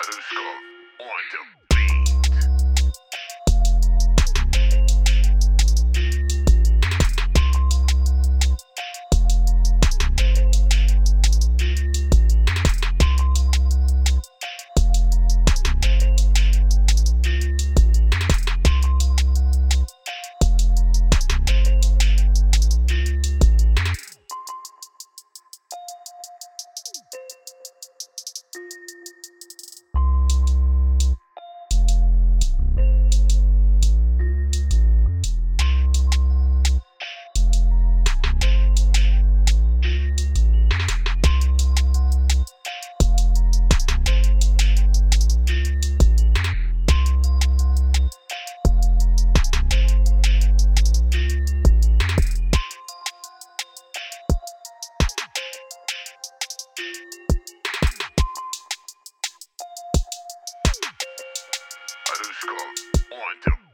I don't score. I beat. Adushko on the